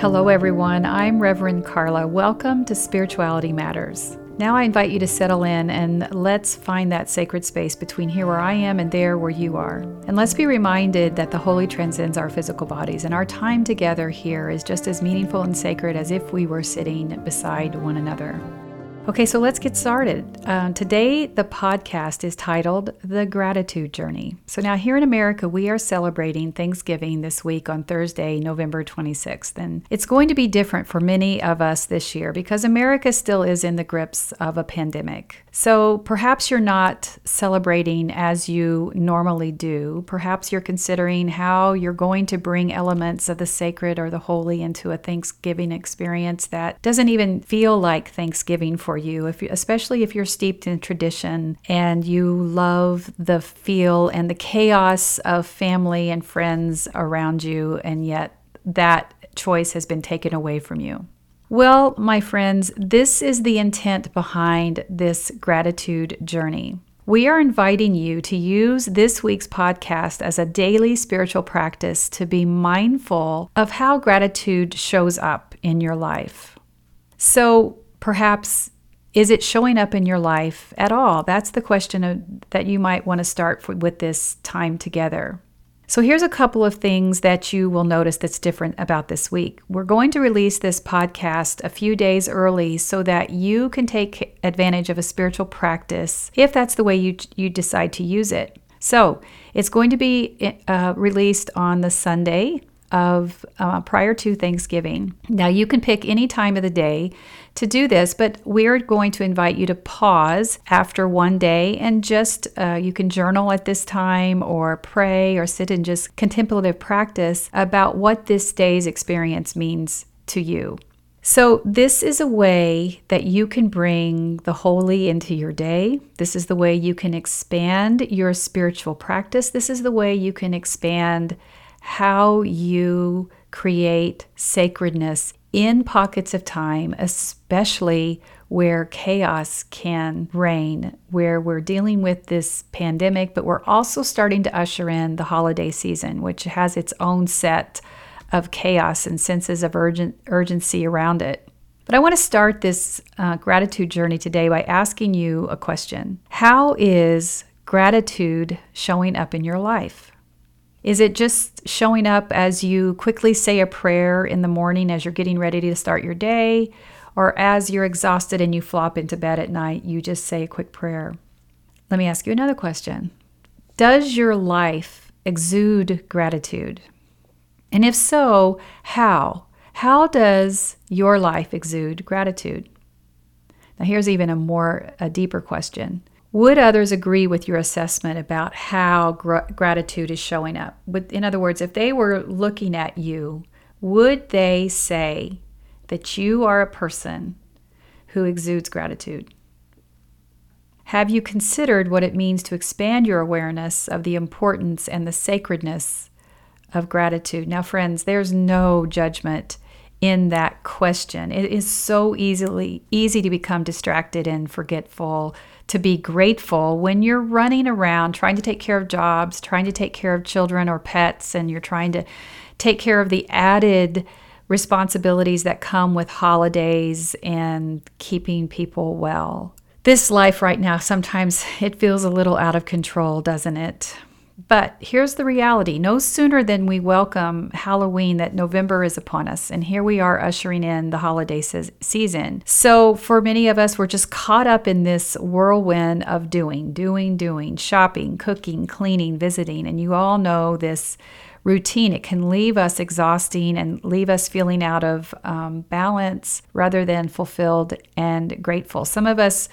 Hello, everyone. I'm Reverend Carla. Welcome to Spirituality Matters. Now I invite you to settle in and let's find that sacred space between here where I am and there where you are. And let's be reminded that the holy transcends our physical bodies, and our time together here is just as meaningful and sacred as if we were sitting beside one another. Okay, so let's get started. Uh, today, the podcast is titled The Gratitude Journey. So, now here in America, we are celebrating Thanksgiving this week on Thursday, November 26th. And it's going to be different for many of us this year because America still is in the grips of a pandemic. So, perhaps you're not celebrating as you normally do. Perhaps you're considering how you're going to bring elements of the sacred or the holy into a Thanksgiving experience that doesn't even feel like Thanksgiving for for you, if you, especially if you're steeped in tradition and you love the feel and the chaos of family and friends around you, and yet that choice has been taken away from you. Well, my friends, this is the intent behind this gratitude journey. We are inviting you to use this week's podcast as a daily spiritual practice to be mindful of how gratitude shows up in your life. So perhaps is it showing up in your life at all? That's the question of, that you might want to start for, with this time together. So, here's a couple of things that you will notice that's different about this week. We're going to release this podcast a few days early so that you can take advantage of a spiritual practice if that's the way you, you decide to use it. So, it's going to be uh, released on the Sunday of uh, prior to Thanksgiving. Now, you can pick any time of the day to do this, but we're going to invite you to pause after one day and just uh, you can journal at this time or pray or sit in just contemplative practice about what this day's experience means to you. So, this is a way that you can bring the holy into your day. This is the way you can expand your spiritual practice. This is the way you can expand how you create sacredness in pockets of time, especially where chaos can reign, where we're dealing with this pandemic, but we're also starting to usher in the holiday season, which has its own set of chaos and senses of urgent, urgency around it. But I want to start this uh, gratitude journey today by asking you a question How is gratitude showing up in your life? Is it just showing up as you quickly say a prayer in the morning as you're getting ready to start your day? Or as you're exhausted and you flop into bed at night, you just say a quick prayer? Let me ask you another question Does your life exude gratitude? And if so, how? How does your life exude gratitude? Now, here's even a more, a deeper question would others agree with your assessment about how gr- gratitude is showing up? In other words, if they were looking at you, would they say that you are a person who exudes gratitude? Have you considered what it means to expand your awareness of the importance and the sacredness of gratitude? Now, friends, there's no judgment in that question. It is so easily easy to become distracted and forgetful to be grateful when you're running around trying to take care of jobs, trying to take care of children or pets, and you're trying to take care of the added responsibilities that come with holidays and keeping people well. This life right now, sometimes it feels a little out of control, doesn't it? But here's the reality no sooner than we welcome Halloween that November is upon us, and here we are ushering in the holiday se- season. So, for many of us, we're just caught up in this whirlwind of doing, doing, doing, shopping, cooking, cleaning, visiting, and you all know this routine. It can leave us exhausting and leave us feeling out of um, balance rather than fulfilled and grateful. Some of us,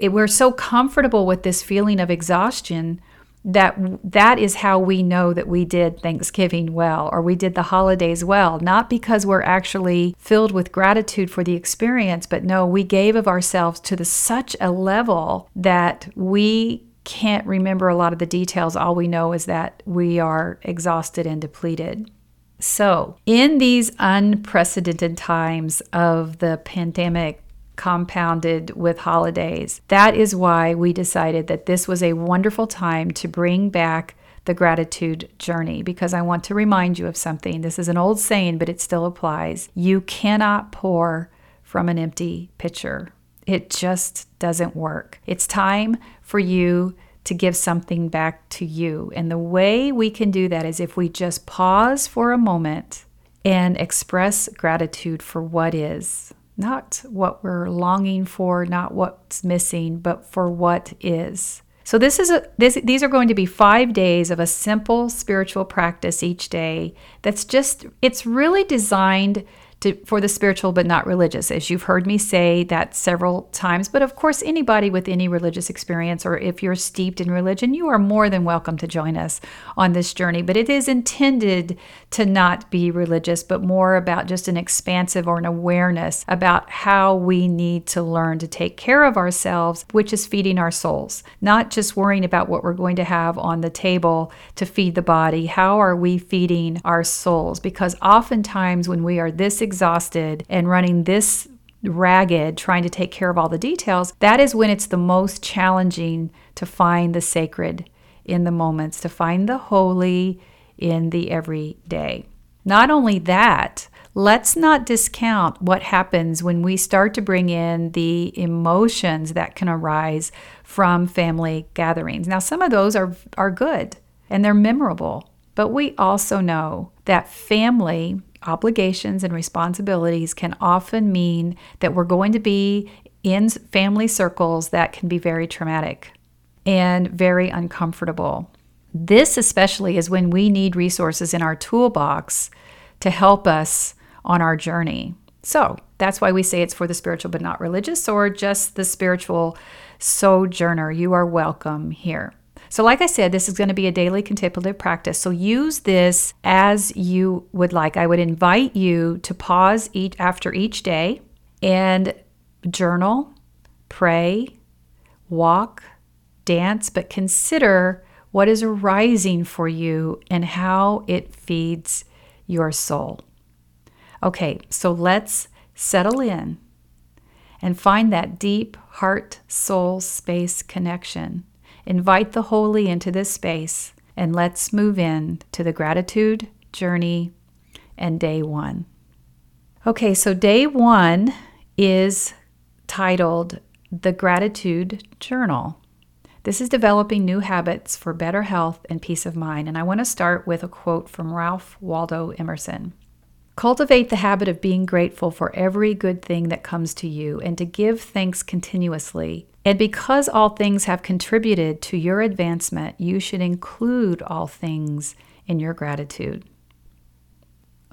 we're so comfortable with this feeling of exhaustion that that is how we know that we did Thanksgiving well or we did the holidays well. Not because we're actually filled with gratitude for the experience but no we gave of ourselves to the such a level that we can't remember a lot of the details. All we know is that we are exhausted and depleted. So, in these unprecedented times of the pandemic compounded with holidays. That is why we decided that this was a wonderful time to bring back the gratitude journey because I want to remind you of something. This is an old saying, but it still applies. You cannot pour from an empty pitcher, it just doesn't work. It's time for you to give something back to you. And the way we can do that is if we just pause for a moment and express gratitude for what is, not what we're longing for, not what's missing, but for what is. So this is a this these are going to be 5 days of a simple spiritual practice each day that's just it's really designed to, for the spiritual but not religious. As you've heard me say that several times, but of course, anybody with any religious experience or if you're steeped in religion, you are more than welcome to join us on this journey. But it is intended to not be religious, but more about just an expansive or an awareness about how we need to learn to take care of ourselves, which is feeding our souls, not just worrying about what we're going to have on the table to feed the body. How are we feeding our souls? Because oftentimes when we are this exhausted and running this ragged trying to take care of all the details, that is when it's the most challenging to find the sacred in the moments, to find the holy in the everyday. Not only that, let's not discount what happens when we start to bring in the emotions that can arise from family gatherings. Now, some of those are, are good and they're memorable, but we also know that family obligations and responsibilities can often mean that we're going to be in family circles that can be very traumatic and very uncomfortable. This, especially, is when we need resources in our toolbox to help us on our journey. So that's why we say it's for the spiritual but not religious, or just the spiritual sojourner. You are welcome here. So, like I said, this is going to be a daily contemplative practice. So, use this as you would like. I would invite you to pause each after each day and journal, pray, walk, dance, but consider what is arising for you and how it feeds your soul. Okay, so let's settle in and find that deep heart soul space connection Invite the holy into this space and let's move in to the gratitude journey and day one. Okay, so day one is titled The Gratitude Journal. This is developing new habits for better health and peace of mind. And I want to start with a quote from Ralph Waldo Emerson Cultivate the habit of being grateful for every good thing that comes to you and to give thanks continuously. And because all things have contributed to your advancement, you should include all things in your gratitude.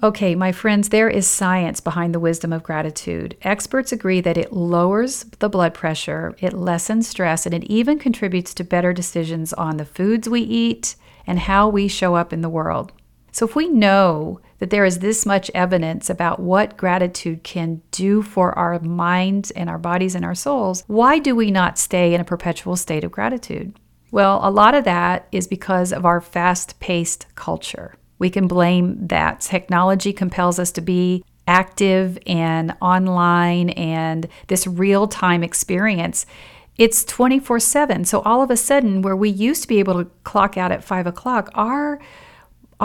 Okay, my friends, there is science behind the wisdom of gratitude. Experts agree that it lowers the blood pressure, it lessens stress, and it even contributes to better decisions on the foods we eat and how we show up in the world. So, if we know that there is this much evidence about what gratitude can do for our minds and our bodies and our souls, why do we not stay in a perpetual state of gratitude? Well, a lot of that is because of our fast paced culture. We can blame that. Technology compels us to be active and online and this real time experience. It's 24 7. So all of a sudden, where we used to be able to clock out at five o'clock, our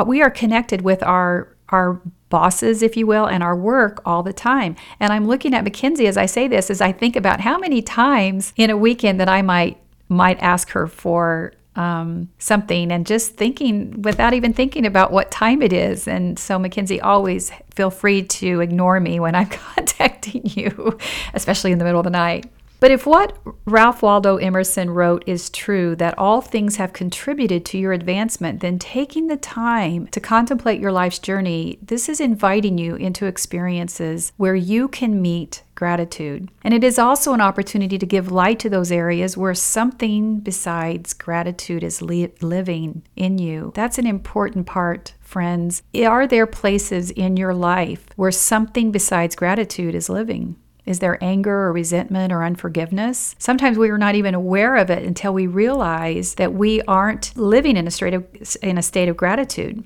we are connected with our our bosses, if you will, and our work all the time. And I'm looking at Mackenzie as I say this, as I think about how many times in a weekend that I might might ask her for um, something and just thinking without even thinking about what time it is. And so, Mackenzie, always feel free to ignore me when I'm contacting you, especially in the middle of the night. But if what Ralph Waldo Emerson wrote is true, that all things have contributed to your advancement, then taking the time to contemplate your life's journey, this is inviting you into experiences where you can meet gratitude. And it is also an opportunity to give light to those areas where something besides gratitude is li- living in you. That's an important part, friends. Are there places in your life where something besides gratitude is living? Is there anger or resentment or unforgiveness? Sometimes we are not even aware of it until we realize that we aren't living in a state of, in a state of gratitude.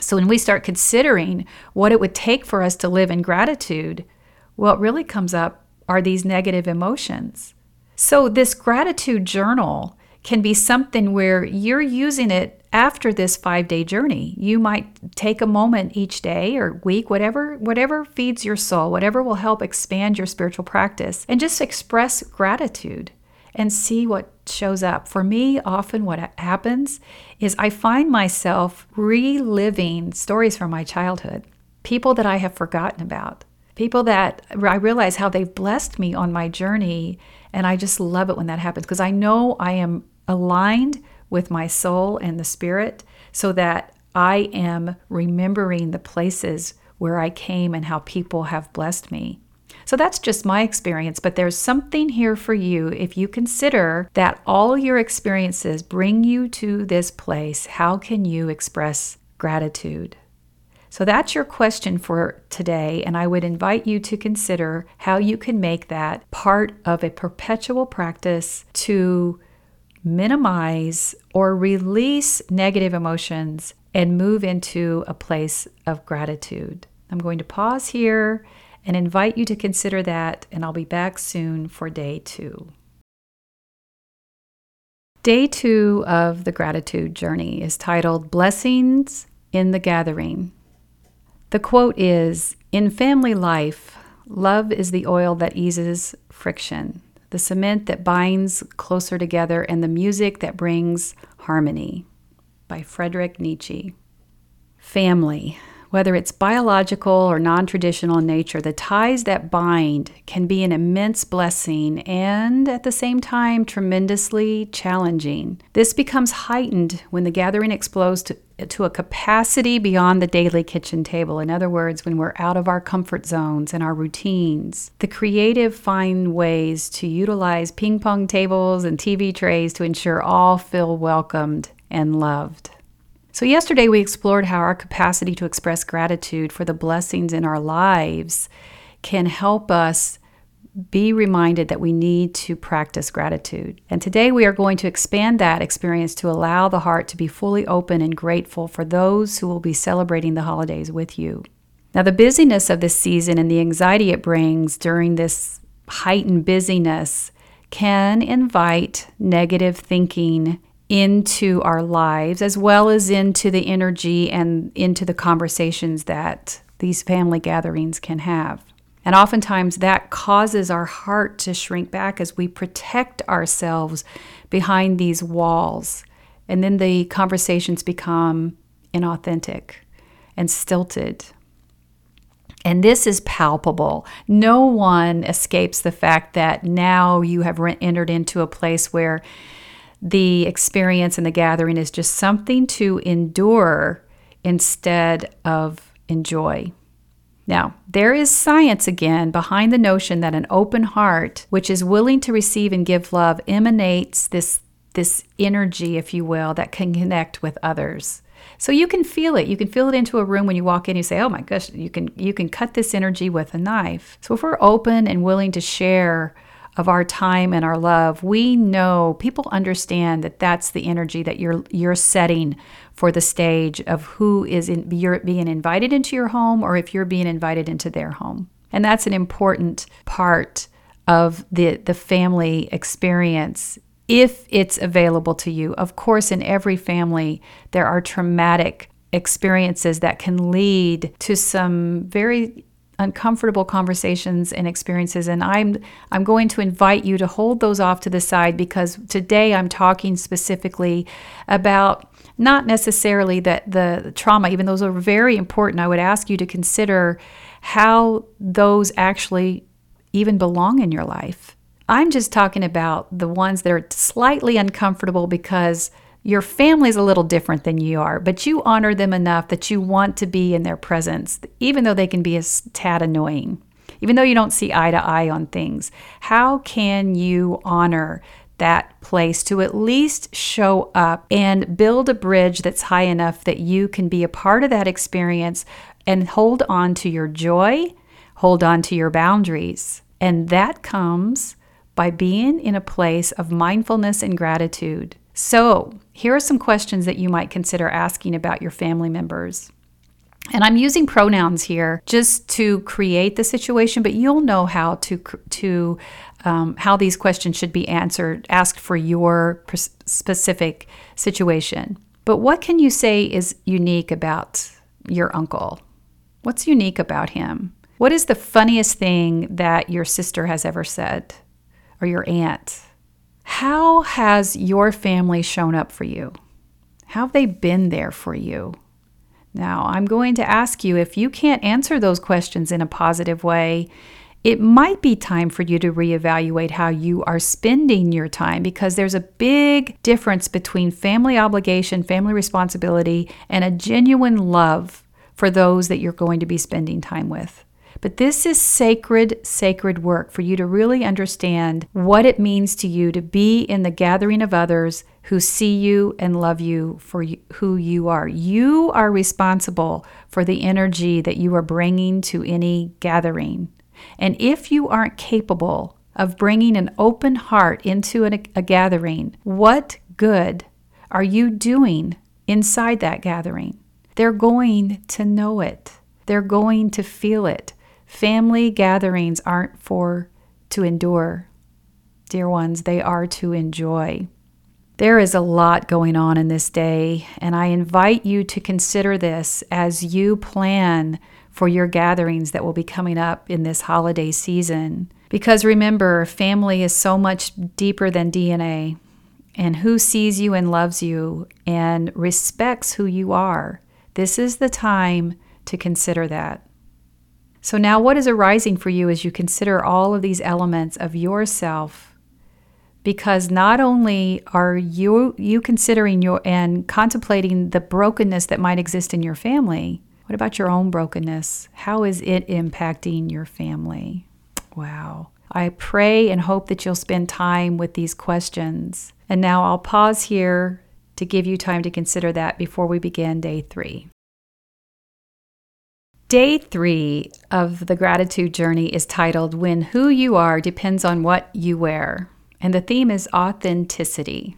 So when we start considering what it would take for us to live in gratitude, what really comes up are these negative emotions. So this gratitude journal can be something where you're using it after this 5-day journey. You might take a moment each day or week, whatever whatever feeds your soul, whatever will help expand your spiritual practice and just express gratitude and see what shows up. For me, often what happens is I find myself reliving stories from my childhood, people that I have forgotten about, people that I realize how they've blessed me on my journey. And I just love it when that happens because I know I am aligned with my soul and the spirit so that I am remembering the places where I came and how people have blessed me. So that's just my experience, but there's something here for you if you consider that all your experiences bring you to this place. How can you express gratitude? So that's your question for today, and I would invite you to consider how you can make that part of a perpetual practice to minimize or release negative emotions and move into a place of gratitude. I'm going to pause here and invite you to consider that, and I'll be back soon for day two. Day two of the gratitude journey is titled Blessings in the Gathering. The quote is In family life, love is the oil that eases friction, the cement that binds closer together, and the music that brings harmony. By Friedrich Nietzsche. Family. Whether it's biological or non traditional in nature, the ties that bind can be an immense blessing and at the same time tremendously challenging. This becomes heightened when the gathering explodes to, to a capacity beyond the daily kitchen table. In other words, when we're out of our comfort zones and our routines. The creative find ways to utilize ping pong tables and TV trays to ensure all feel welcomed and loved. So, yesterday we explored how our capacity to express gratitude for the blessings in our lives can help us be reminded that we need to practice gratitude. And today we are going to expand that experience to allow the heart to be fully open and grateful for those who will be celebrating the holidays with you. Now, the busyness of this season and the anxiety it brings during this heightened busyness can invite negative thinking into our lives as well as into the energy and into the conversations that these family gatherings can have. And oftentimes that causes our heart to shrink back as we protect ourselves behind these walls. And then the conversations become inauthentic and stilted. And this is palpable. No one escapes the fact that now you have entered into a place where the experience and the gathering is just something to endure instead of enjoy. Now, there is science again behind the notion that an open heart, which is willing to receive and give love, emanates this, this energy, if you will, that can connect with others. So you can feel it. You can feel it into a room when you walk in. You say, "Oh my gosh, you can you can cut this energy with a knife." So if we're open and willing to share of our time and our love, we know people understand that that's the energy that you're you're setting for the stage of who is in, you're being invited into your home or if you're being invited into their home. And that's an important part of the the family experience if it's available to you. Of course, in every family there are traumatic experiences that can lead to some very uncomfortable conversations and experiences and I'm I'm going to invite you to hold those off to the side because today I'm talking specifically about not necessarily that the trauma even those are very important I would ask you to consider how those actually even belong in your life. I'm just talking about the ones that are slightly uncomfortable because your family's a little different than you are, but you honor them enough that you want to be in their presence, even though they can be a tad annoying, even though you don't see eye to eye on things. How can you honor that place to at least show up and build a bridge that's high enough that you can be a part of that experience and hold on to your joy, hold on to your boundaries? And that comes by being in a place of mindfulness and gratitude. So, here are some questions that you might consider asking about your family members. And I'm using pronouns here just to create the situation, but you'll know how to to um, how these questions should be answered, asked for your specific situation. But what can you say is unique about your uncle? What's unique about him? What is the funniest thing that your sister has ever said or your aunt? How has your family shown up for you? How have they been there for you? Now, I'm going to ask you if you can't answer those questions in a positive way, it might be time for you to reevaluate how you are spending your time because there's a big difference between family obligation, family responsibility, and a genuine love for those that you're going to be spending time with. But this is sacred, sacred work for you to really understand what it means to you to be in the gathering of others who see you and love you for who you are. You are responsible for the energy that you are bringing to any gathering. And if you aren't capable of bringing an open heart into a, gathering, what good are you doing inside that gathering? They're going to know it. They're going to feel it. Family gatherings aren't for to endure, dear ones, they are to enjoy. There is a lot going on in this day, and I invite you to consider this as you plan for your gatherings that will be coming up in this holiday season. Because remember, family is so much deeper than DNA, and who sees you and loves you and respects who you are. This is the time to consider that. So, now what is arising for you as you consider all of these elements of yourself? Because not only are you, you considering your and contemplating the brokenness that might exist in your family, what about your own brokenness? How is it impacting your family? Wow. I pray and hope that you'll spend time with these questions. And now I'll pause here to give you time to consider that before we begin day three. Day three of the gratitude journey is titled When Who You Are Depends on What You Wear, and the theme is authenticity.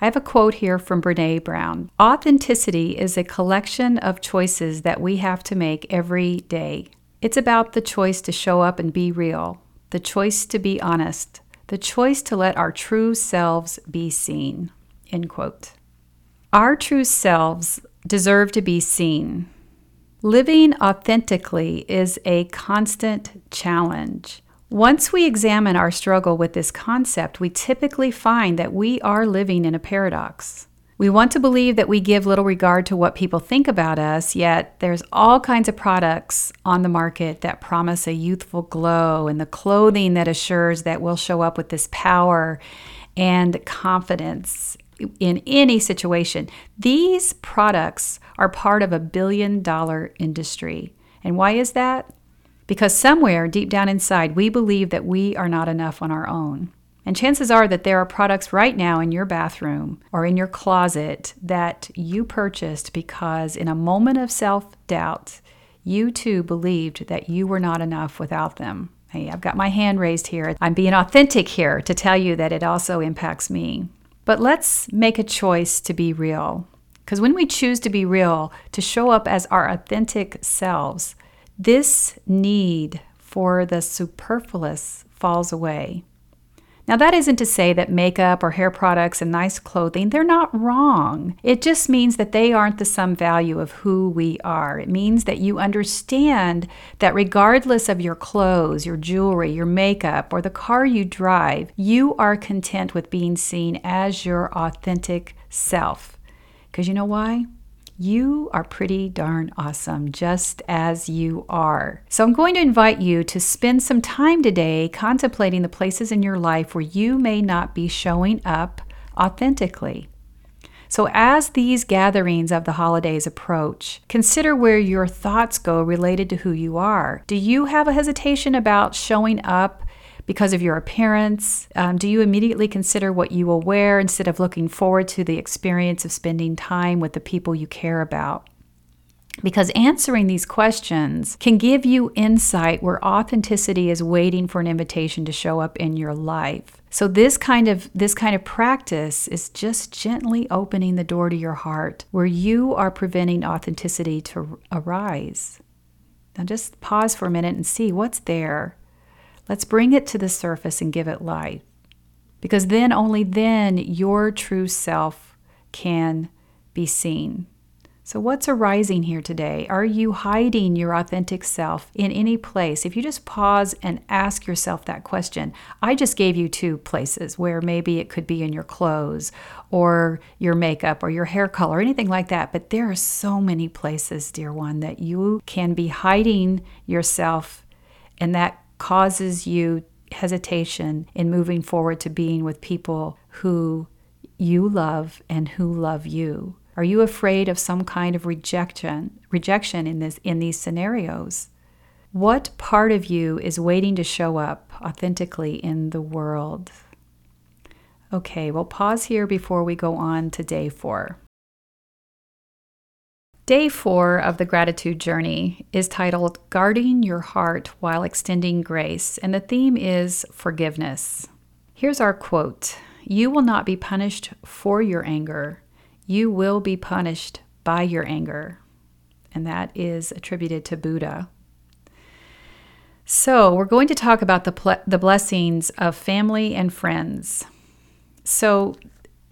I have a quote here from Brene Brown Authenticity is a collection of choices that we have to make every day. It's about the choice to show up and be real, the choice to be honest, the choice to let our true selves be seen. End quote. Our true selves deserve to be seen. Living authentically is a constant challenge. Once we examine our struggle with this concept, we typically find that we are living in a paradox. We want to believe that we give little regard to what people think about us, yet there's all kinds of products on the market that promise a youthful glow and the clothing that assures that we'll show up with this power and confidence in any situation. These products are part of a billion dollar industry. And why is that? Because somewhere deep down inside, we believe that we are not enough on our own. And chances are that there are products right now in your bathroom or in your closet that you purchased because, in a moment of self doubt, you too believed that you were not enough without them. Hey, I've got my hand raised here. I'm being authentic here to tell you that it also impacts me. But let's make a choice to be real. Because when we choose to be real, to show up as our authentic selves, this need for the superfluous falls away. Now, that isn't to say that makeup or hair products and nice clothing, they're not wrong. It just means that they aren't the sum value of who we are. It means that you understand that regardless of your clothes, your jewelry, your makeup, or the car you drive, you are content with being seen as your authentic self. Because you know why? You are pretty darn awesome just as you are. So, I'm going to invite you to spend some time today contemplating the places in your life where you may not be showing up authentically. So, as these gatherings of the holidays approach, consider where your thoughts go related to who you are. Do you have a hesitation about showing up because of your appearance? Um, do you immediately consider what you will wear instead of looking forward to the experience of spending time with the people you care about? Because answering these questions can give you insight where authenticity is waiting for an invitation to show up in your life. So this kind of this kind of practice is just gently opening the door to your heart where you are preventing authenticity to arise. Now just pause for a minute and see what's there Let's bring it to the surface and give it life. Because then, only then, your true self can be seen. So, what's arising here today? Are you hiding your authentic self in any place? If you just pause and ask yourself that question, I just gave you two places where maybe it could be in your clothes or your makeup or your hair color, anything like that. But there are so many places, dear one, that you can be hiding yourself, and that causes you hesitation in moving forward to being with people who you love and who love you. Are you afraid of some kind of rejection, rejection in this in these scenarios? What part of you is waiting to show up authentically in the world? Okay, we'll pause here before we go on to day 4. Day 4 of the gratitude journey is titled Guarding Your Heart While Extending Grace, and the theme is forgiveness. Here's our quote You will not be punished for your anger you will be punished by your anger. And that is attributed to Buddha. So, we're going to talk about the, ple- the blessings of family and friends. So,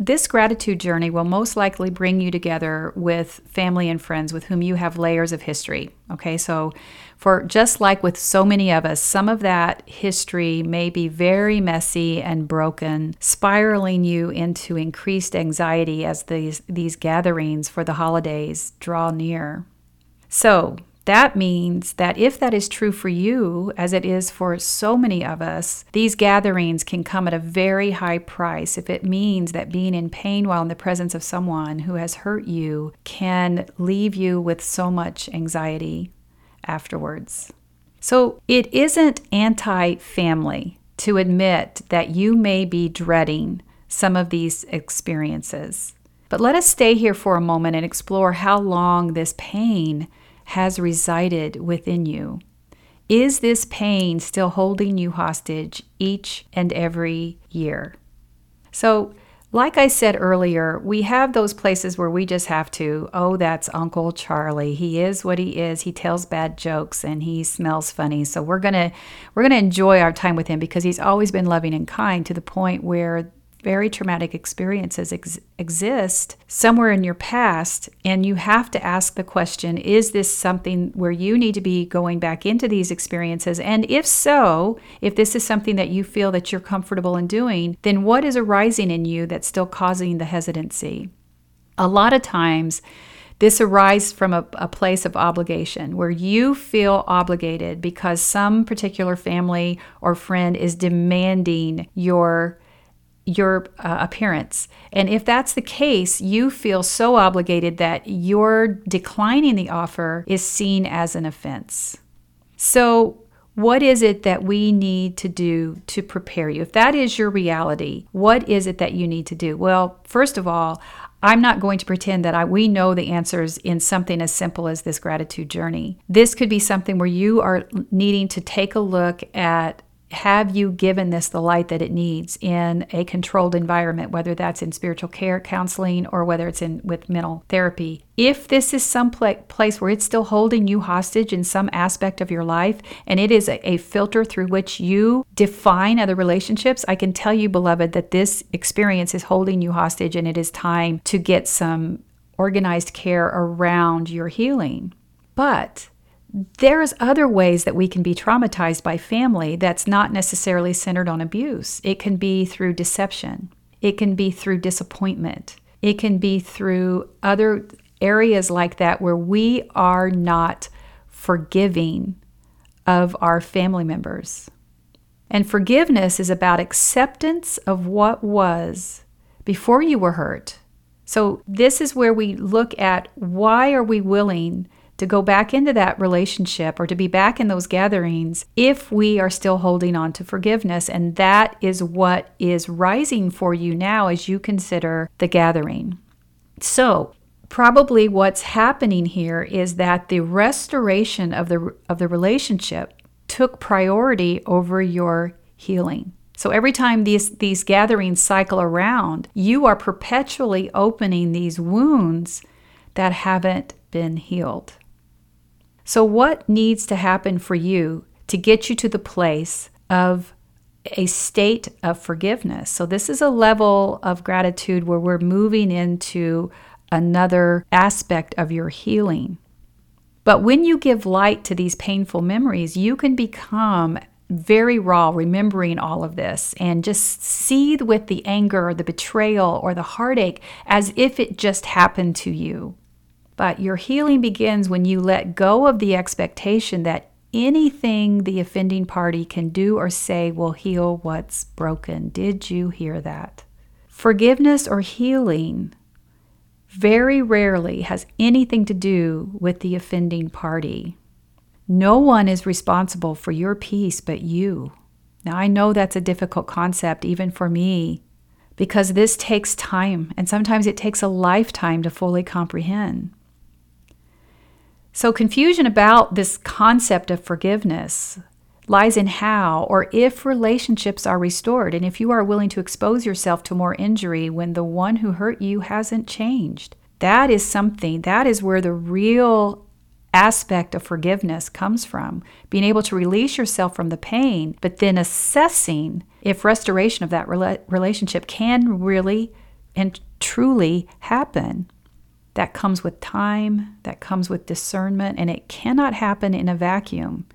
this gratitude journey will most likely bring you together with family and friends with whom you have layers of history. Okay, so for just like with so many of us, some of that history may be very messy and broken, spiraling you into increased anxiety as these, these gatherings for the holidays draw near. So, that means that if that is true for you, as it is for so many of us, these gatherings can come at a very high price. If it means that being in pain while in the presence of someone who has hurt you can leave you with so much anxiety afterwards. So it isn't anti family to admit that you may be dreading some of these experiences. But let us stay here for a moment and explore how long this pain has resided within you. Is this pain still holding you hostage each and every year? So, like I said earlier, we have those places where we just have to, oh, that's Uncle Charlie. He is what he is. He tells bad jokes and he smells funny. So we're going to we're going to enjoy our time with him because he's always been loving and kind to the point where very traumatic experiences ex- exist somewhere in your past, and you have to ask the question is this something where you need to be going back into these experiences? And if so, if this is something that you feel that you're comfortable in doing, then what is arising in you that's still causing the hesitancy? A lot of times, this arises from a, a, place of obligation where you feel obligated because some particular family or friend is demanding your your uh, appearance. And if that's the case, you feel so obligated that your declining the offer is seen as an offense. So, what is it that we need to do to prepare you? If that is your reality, what is it that you need to do? Well, first of all, I'm not going to pretend that I, we know the answers in something as simple as this gratitude journey. This could be something where you are needing to take a look at have you given this the light that it needs in a controlled environment whether that's in spiritual care counseling or whether it's in with mental therapy? If this is some pl- place where it's still holding you hostage in some aspect of your life and it is a, a filter through which you define other relationships i can tell you beloved that this experience is holding you hostage and it is time to get some organized care around your healing. But there's other ways that we can be traumatized by family that's not necessarily centered on abuse. It can be through deception, it can be through disappointment, it can be through other areas like that where we are not forgiving of our family members. And forgiveness is about acceptance of what was before you were hurt. So, this is where we look at why are we willing to go back into that relationship or to be back in those gatherings if we are still holding on to forgiveness. And that is what is rising for you now as you consider the gathering. So, probably what's happening here is that the restoration of the of the relationship took priority over your healing. So every time these these gatherings cycle around, you are perpetually opening these wounds that haven't been healed. So, what needs to happen for you to get you to the place of a state of forgiveness. So, this is a level of gratitude where we're moving into another aspect of your healing. But when you give light to these painful memories, you can become very raw, remembering all of this, and just seethe with the anger or the betrayal or the heartache as if it just happened to you. But your healing begins when you let go of the expectation that anything the offending party can do or say will heal what's broken. Did you hear that? Forgiveness or healing very rarely has anything to do with the offending party. No one is responsible for your peace but you. Now, I know that's a difficult concept, even for me, because this takes time, and sometimes it takes a lifetime to fully comprehend. So, confusion about this concept of forgiveness lies in how or if relationships are restored, and if you are willing to expose yourself to more injury when the one who hurt you hasn't changed. That is something, that is where the real aspect of forgiveness comes from being able to release yourself from the pain, but then assessing if restoration of that rela- relationship can really and truly happen. That comes with time, that comes with discernment, and it cannot happen in a vacuum.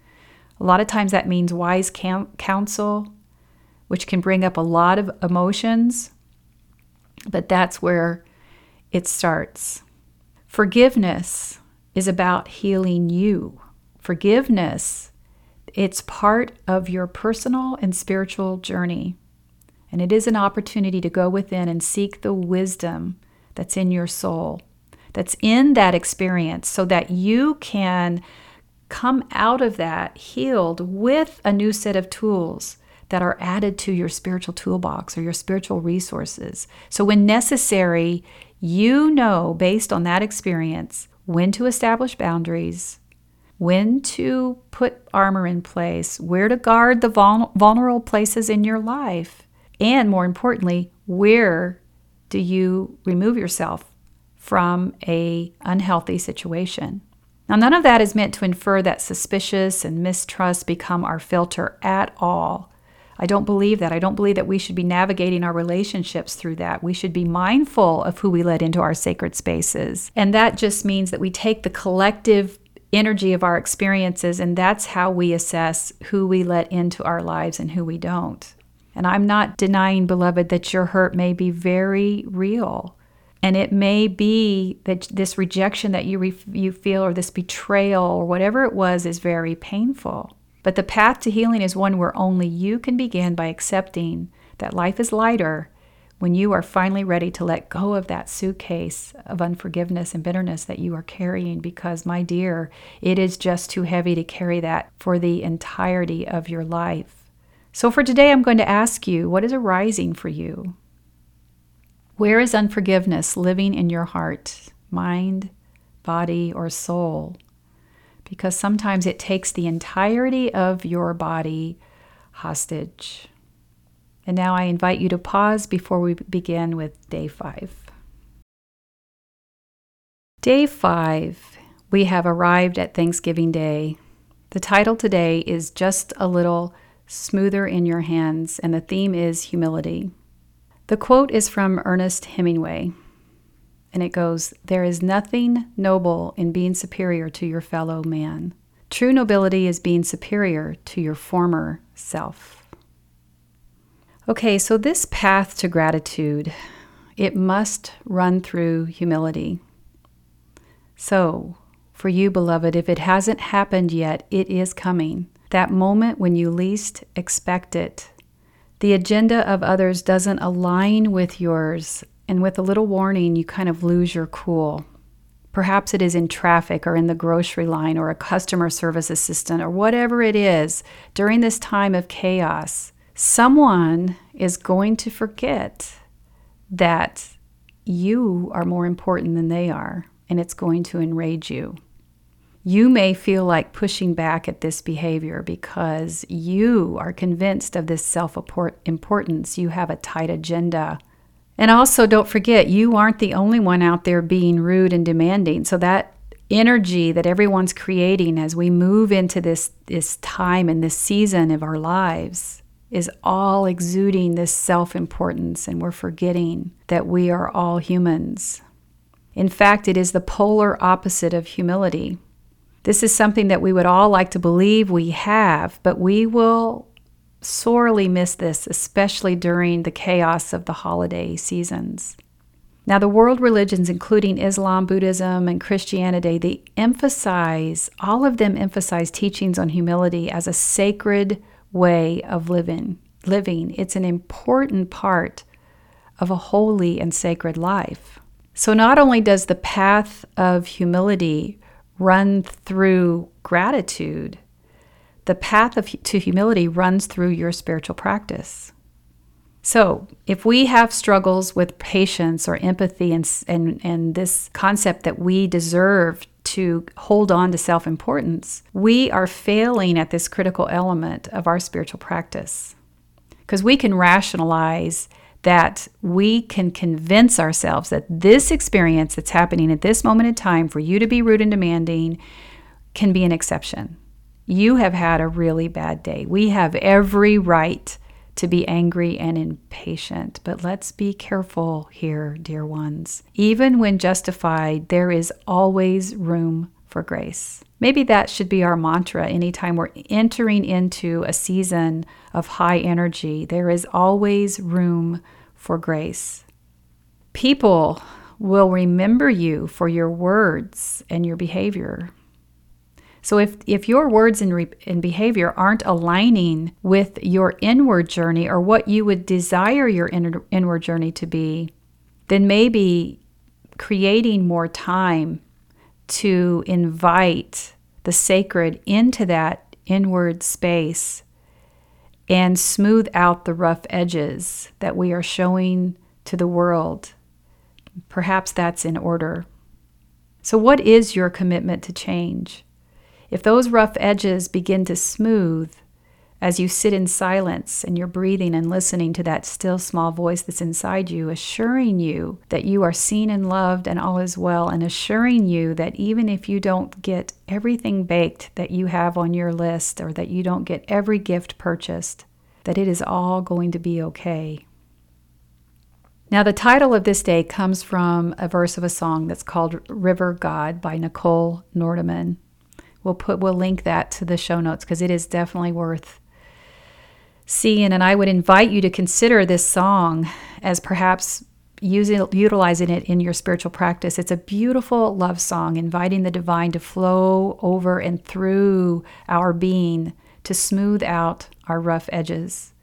A lot of times that means wise counsel, which can bring up a lot of emotions, but that's where it starts. Forgiveness is about healing you. Forgiveness, it's part of your personal and spiritual journey. And it is an opportunity to go within and seek the wisdom that's in your soul that's in that experience so that you can come out of that healed with a new set of tools that are added to your spiritual toolbox or your spiritual resources. So, when necessary, you know based on that experience when to establish boundaries, when to put armor in place, where to guard the vulnerable places in your life, and more importantly, where do you remove yourself from a unhealthy situation. Now none of that is meant to infer that suspicious and mistrust become our filter at all. I don't believe that. I don't believe that we should be navigating our relationships through that. We should be mindful of who we let into our sacred spaces. And that just means that we take the collective energy of our experiences and that's how we assess who we let into our lives and who we don't. And I'm not denying, beloved, that your hurt may be very real. And it may be that this rejection that you, re- you feel, or this betrayal, or whatever it was, is very painful. But the path to healing is one where only you can begin by accepting that life is lighter when you are finally ready to let go of that suitcase of unforgiveness and bitterness that you are carrying. Because, my dear, it is just too heavy to carry that for the entirety of your life. So, for today, I'm going to ask you what is arising for you? Where is unforgiveness living in your heart, mind, body, or soul? Because sometimes it takes the entirety of your body hostage. And now I invite you to pause before we begin with day five. Day five, we have arrived at Thanksgiving Day. The title today is Just a Little Smoother in Your Hands, and the theme is humility. The quote is from Ernest Hemingway, and it goes There is nothing noble in being superior to your fellow man. True nobility is being superior to your former self. Okay, so this path to gratitude, it must run through humility. So, for you, beloved, if it hasn't happened yet, it is coming. That moment when you least expect it the agenda of others doesn't align with yours, and with a little warning, you kind of lose your cool. Perhaps it is in traffic or in the grocery line or a customer service assistant or whatever it is during this time of chaos. Someone is going to forget that you are more important than they are, and it's going to enrage you. You may feel like pushing back at this behavior because you are convinced of this self importance. You have a tight agenda. And also, don't forget, you aren't the only one out there being rude and demanding. So, that energy that everyone's creating as we move into this, this time and this season of our lives is all exuding this self importance, and we're forgetting that we are all humans. In fact, it is the polar opposite of humility. This is something that we would all like to believe we have, but we will sorely miss this, especially during the chaos of the holiday seasons. Now, the world religions, including Islam, Buddhism, and Christianity, they emphasize, all of them emphasize teachings on humility as a sacred way of living. Living. It's an important part of a holy and sacred life. So, not only does the path of humility run through gratitude, the path of, to humility runs through your spiritual practice. So, if we have struggles with patience or empathy and, and, and this concept that we deserve to hold on to self importance, we are failing at this critical element of our spiritual practice. Because we can rationalize that we can convince ourselves that this experience that's happening at this moment in time for you to be rude and demanding can be an exception. You have had a really bad day. We have every right to be angry and impatient. But let's be careful here, dear ones. Even when justified, there is always room for grace. Maybe that should be our mantra anytime we're entering into a season of high energy. There is always room for grace. People will remember you for your words and your behavior. So if, if your words and, re- and behavior aren't aligning with your inward journey or what you would desire your in- inward journey to be, then maybe creating more time to invite the sacred into that inward space and smooth out the rough edges that we are showing to the world. Perhaps that's in order. So, what is your commitment to change? If those rough edges begin to smooth as you sit in silence and you're breathing and listening to that still small voice that's inside you, assuring you that you are seen and loved and all is well, and assuring you that even if you don't get everything baked that you have on your list or that you don't get every gift purchased, that it is all going to be okay. Now, the title of this day comes from a verse of a song that's called River God by Nichole Nordeman. We'll put we'll link that to the show notes because it is definitely worth seeing. And I would invite you to consider this song as perhaps using utilizing it in your spiritual practice. It's a beautiful love song, inviting the divine to flow over and through our being to smooth out our rough edges.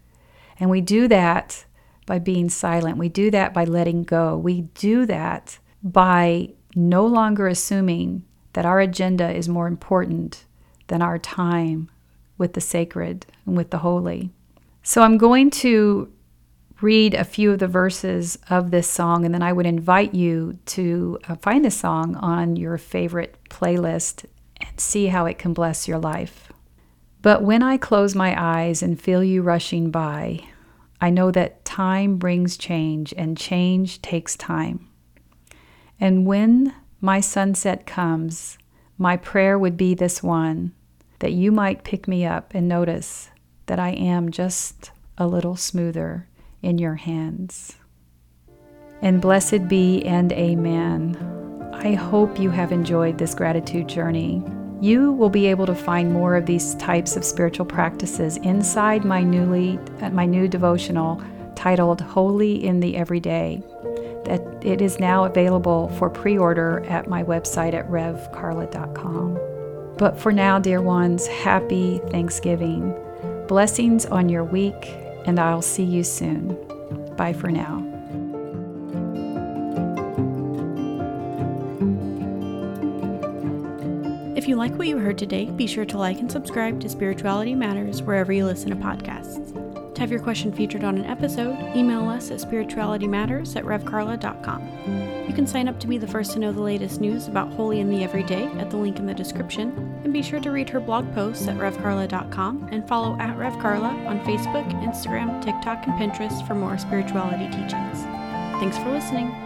And we do that by being silent. We do that by letting go. We do that by no longer assuming that our agenda is more important than our time with the sacred and with the holy. So I'm going to read a few of the verses of this song, and then I would invite you to uh, find the song on your favorite playlist and see how it can bless your life. But when I close my eyes and feel you rushing by, I know that time brings change and change takes time. And when my sunset comes, my prayer would be this one that you might pick me up and notice that I am just a little smoother in your hands. And blessed be and amen. I hope you have enjoyed this gratitude journey. You will be able to find more of these types of spiritual practices inside my newly uh, my new devotional titled Holy in the Everyday that it is now available for pre order at my website at revcarla.com. But for now, dear ones, happy Thanksgiving. Blessings on your week, and I'll see you soon. Bye for now. If you like what you heard today, be sure to like and subscribe to Spirituality Matters wherever you listen to podcasts. To have your question featured on an episode, email us at spiritualitymatters at revcarla.com. You can sign up to be the first to know the latest news about Holy in the Everyday at the link in the description, and be sure to read her blog posts at revcarla.com and follow at revcarla on Facebook, Instagram, TikTok, and Pinterest for more spirituality teachings. Thanks for listening.